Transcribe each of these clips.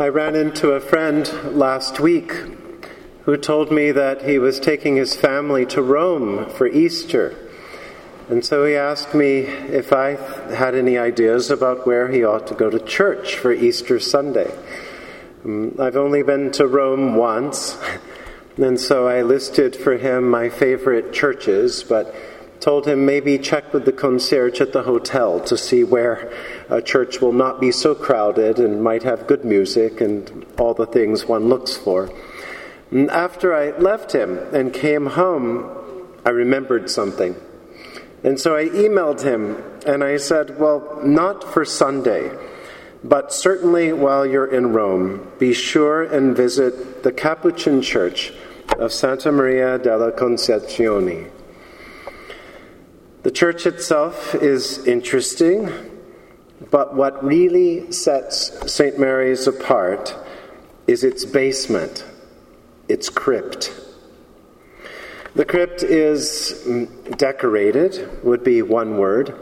I ran into a friend last week who told me that he was taking his family to Rome for Easter. And so he asked me if I had any ideas about where he ought to go to church for Easter Sunday. Um, I've only been to Rome once, and so I listed for him my favorite churches, but told him maybe check with the concierge at the hotel to see where a church will not be so crowded and might have good music and all the things one looks for. And after I left him and came home, I remembered something. And so I emailed him and I said, Well, not for Sunday, but certainly while you're in Rome, be sure and visit the Capuchin Church of Santa Maria della Concezione. The church itself is interesting, but what really sets St. Mary's apart is its basement, its crypt. The crypt is decorated, would be one word.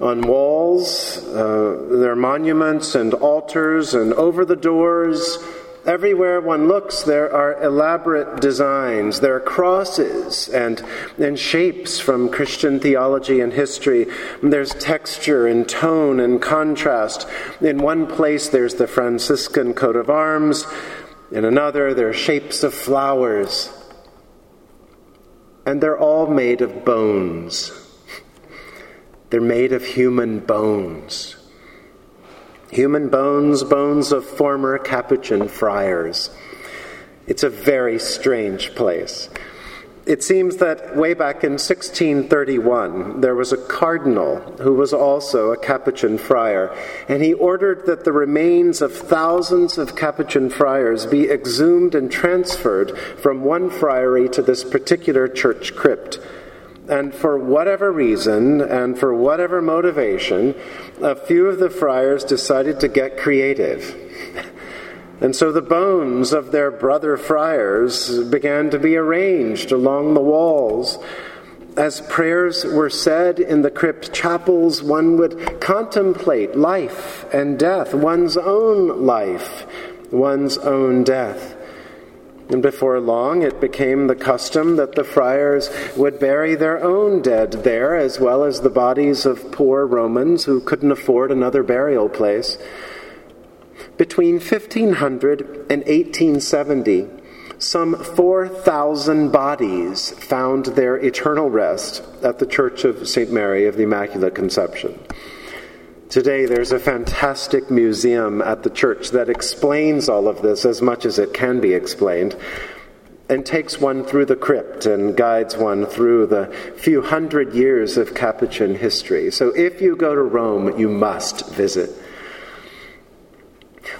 On walls, uh, there are monuments and altars, and over the doors, Everywhere one looks, there are elaborate designs. There are crosses and, and shapes from Christian theology and history. There's texture and tone and contrast. In one place, there's the Franciscan coat of arms. In another, there are shapes of flowers. And they're all made of bones. They're made of human bones. Human bones, bones of former Capuchin friars. It's a very strange place. It seems that way back in 1631, there was a cardinal who was also a Capuchin friar, and he ordered that the remains of thousands of Capuchin friars be exhumed and transferred from one friary to this particular church crypt. And for whatever reason and for whatever motivation, a few of the friars decided to get creative. And so the bones of their brother friars began to be arranged along the walls. As prayers were said in the crypt chapels, one would contemplate life and death, one's own life, one's own death. And before long, it became the custom that the friars would bury their own dead there, as well as the bodies of poor Romans who couldn't afford another burial place. Between 1500 and 1870, some 4,000 bodies found their eternal rest at the Church of St. Mary of the Immaculate Conception. Today, there's a fantastic museum at the church that explains all of this as much as it can be explained and takes one through the crypt and guides one through the few hundred years of Capuchin history. So if you go to Rome, you must visit.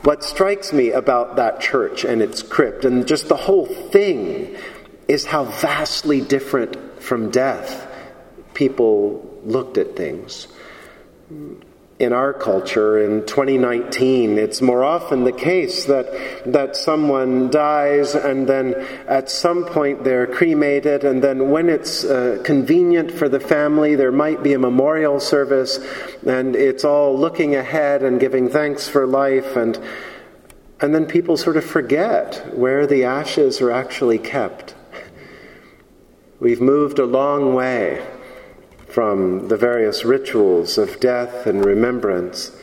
What strikes me about that church and its crypt and just the whole thing is how vastly different from death people looked at things in our culture in 2019 it's more often the case that that someone dies and then at some point they're cremated and then when it's uh, convenient for the family there might be a memorial service and it's all looking ahead and giving thanks for life and and then people sort of forget where the ashes are actually kept. We've moved a long way from the various rituals of death and remembrance.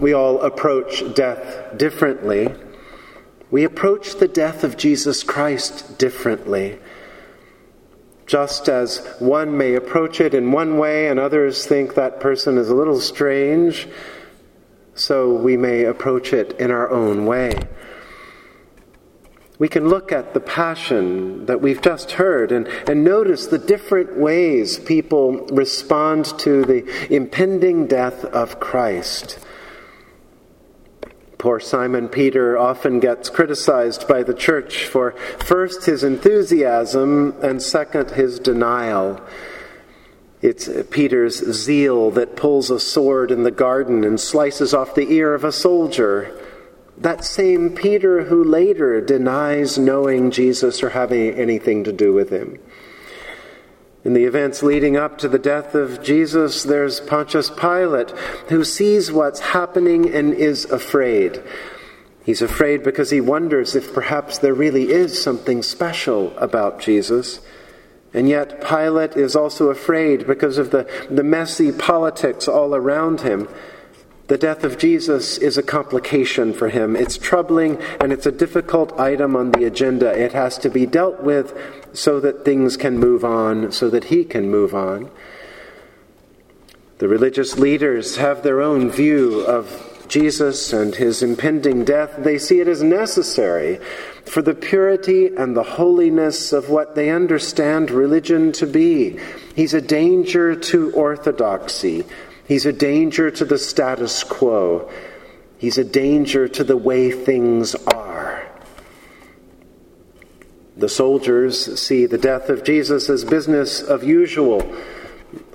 We all approach death differently. We approach the death of Jesus Christ differently. Just as one may approach it in one way and others think that person is a little strange, so we may approach it in our own way we can look at the passion that we've just heard and, and notice the different ways people respond to the impending death of Christ. Poor Simon Peter often gets criticized by the church for first his enthusiasm and second his denial. It's Peter's zeal that pulls a sword in the garden and slices off the ear of a soldier that same Peter who later denies knowing Jesus or having anything to do with him. In the events leading up to the death of Jesus, there's Pontius Pilate, who sees what's happening and is afraid. He's afraid because he wonders if perhaps there really is something special about Jesus. And yet, Pilate is also afraid because of the, the messy politics all around him. The death of Jesus is a complication for him. It's troubling and it's a difficult item on the agenda. It has to be dealt with so that things can move on, so that he can move on. The religious leaders have their own view of Jesus and his impending death. They see it as necessary for the purity and the holiness of what they understand religion to be. He's a danger to orthodoxy. He's a danger to the status quo. He's a danger to the way things are. The soldiers see the death of Jesus as business of usual.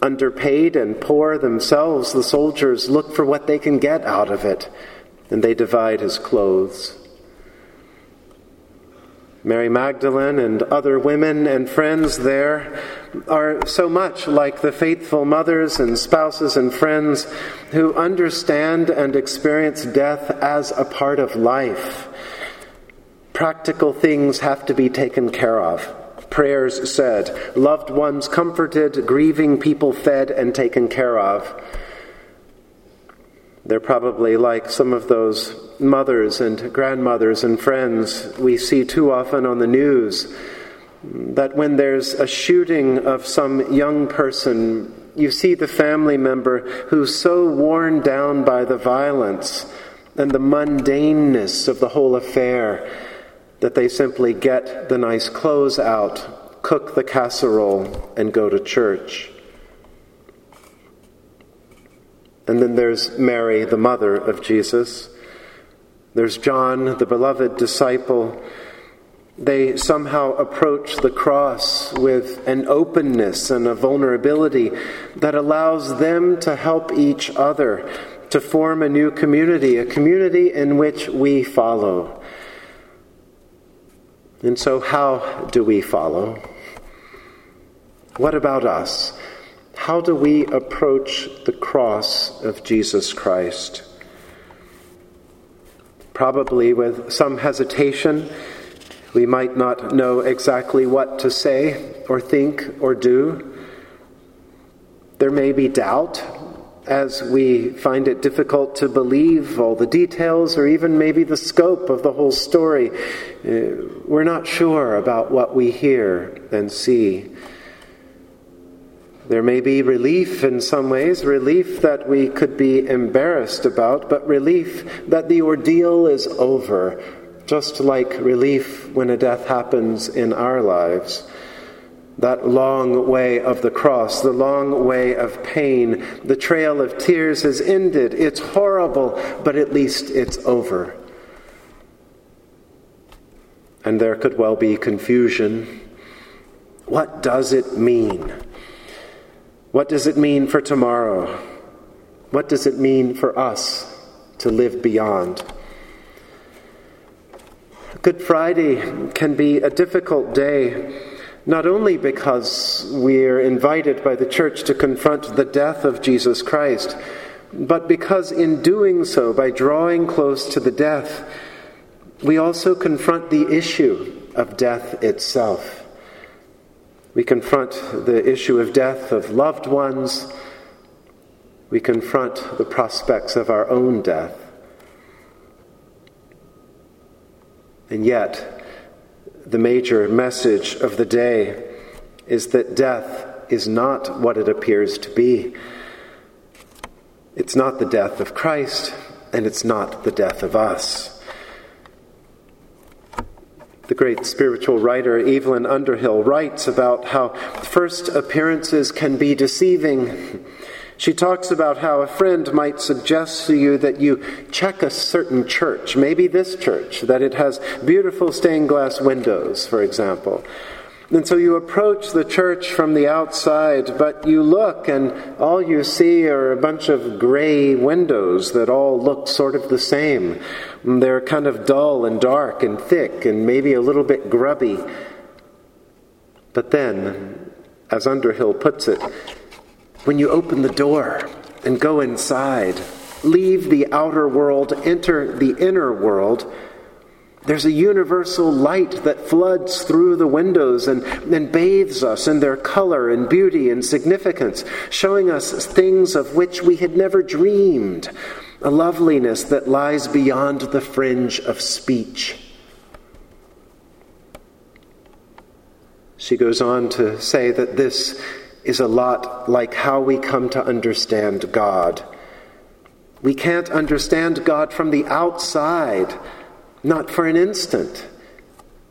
Underpaid and poor themselves, the soldiers look for what they can get out of it, and they divide his clothes. Mary Magdalene and other women and friends there are so much like the faithful mothers and spouses and friends who understand and experience death as a part of life. Practical things have to be taken care of. Prayers said, loved ones comforted, grieving people fed and taken care of. They're probably like some of those mothers and grandmothers and friends we see too often on the news. That when there's a shooting of some young person, you see the family member who's so worn down by the violence and the mundaneness of the whole affair that they simply get the nice clothes out, cook the casserole, and go to church. And then there's Mary, the mother of Jesus. There's John, the beloved disciple. They somehow approach the cross with an openness and a vulnerability that allows them to help each other to form a new community, a community in which we follow. And so, how do we follow? What about us? How do we approach the cross of Jesus Christ? Probably with some hesitation. We might not know exactly what to say or think or do. There may be doubt as we find it difficult to believe all the details or even maybe the scope of the whole story. Uh, we're not sure about what we hear and see. There may be relief in some ways, relief that we could be embarrassed about, but relief that the ordeal is over, just like relief when a death happens in our lives. That long way of the cross, the long way of pain, the trail of tears has ended. It's horrible, but at least it's over. And there could well be confusion. What does it mean? What does it mean for tomorrow? What does it mean for us to live beyond? Good Friday can be a difficult day, not only because we're invited by the church to confront the death of Jesus Christ, but because in doing so, by drawing close to the death, we also confront the issue of death itself. We confront the issue of death of loved ones. We confront the prospects of our own death. And yet, the major message of the day is that death is not what it appears to be. It's not the death of Christ, and it's not the death of us. The great spiritual writer Evelyn Underhill writes about how first appearances can be deceiving. She talks about how a friend might suggest to you that you check a certain church, maybe this church, that it has beautiful stained glass windows, for example. And so you approach the church from the outside, but you look and all you see are a bunch of gray windows that all look sort of the same. They're kind of dull and dark and thick and maybe a little bit grubby. But then As Underhill puts it, when you open the door and go inside, leave the outer world, enter the inner world, there's a universal light that floods through the windows and, and bathes us in their color and beauty and significance, showing us things of which we had never dreamed, a loveliness that lies beyond the fringe of speech. She goes on to say that this is a lot like how we come to understand God. We can't understand God from the outside not for an instant.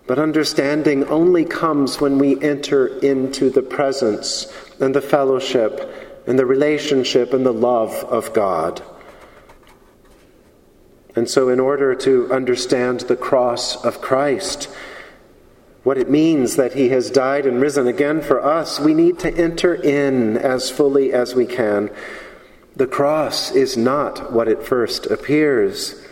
But understanding only comes when we enter into the presence and the fellowship and the relationship and the love of God. And so, in order to understand the cross of Christ, what it means that he has died and risen again for us, we need to enter in as fully as we can. The cross is not what it first appears.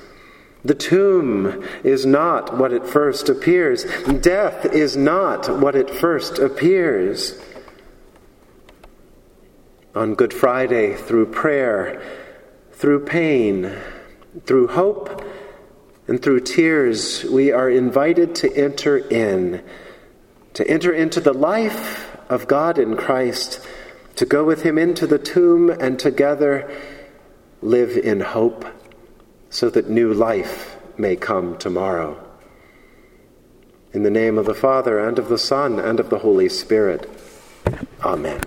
The tomb is not what it first appears. Death is not what it first appears. On Good Friday, through prayer, through pain, through hope, and through tears, we are invited to enter in, to enter into the life of God in Christ, to go with Him into the tomb and together live in hope so that new life may come tomorrow. In the name of the Father, and of the Son, and of the Holy Spirit. Amen.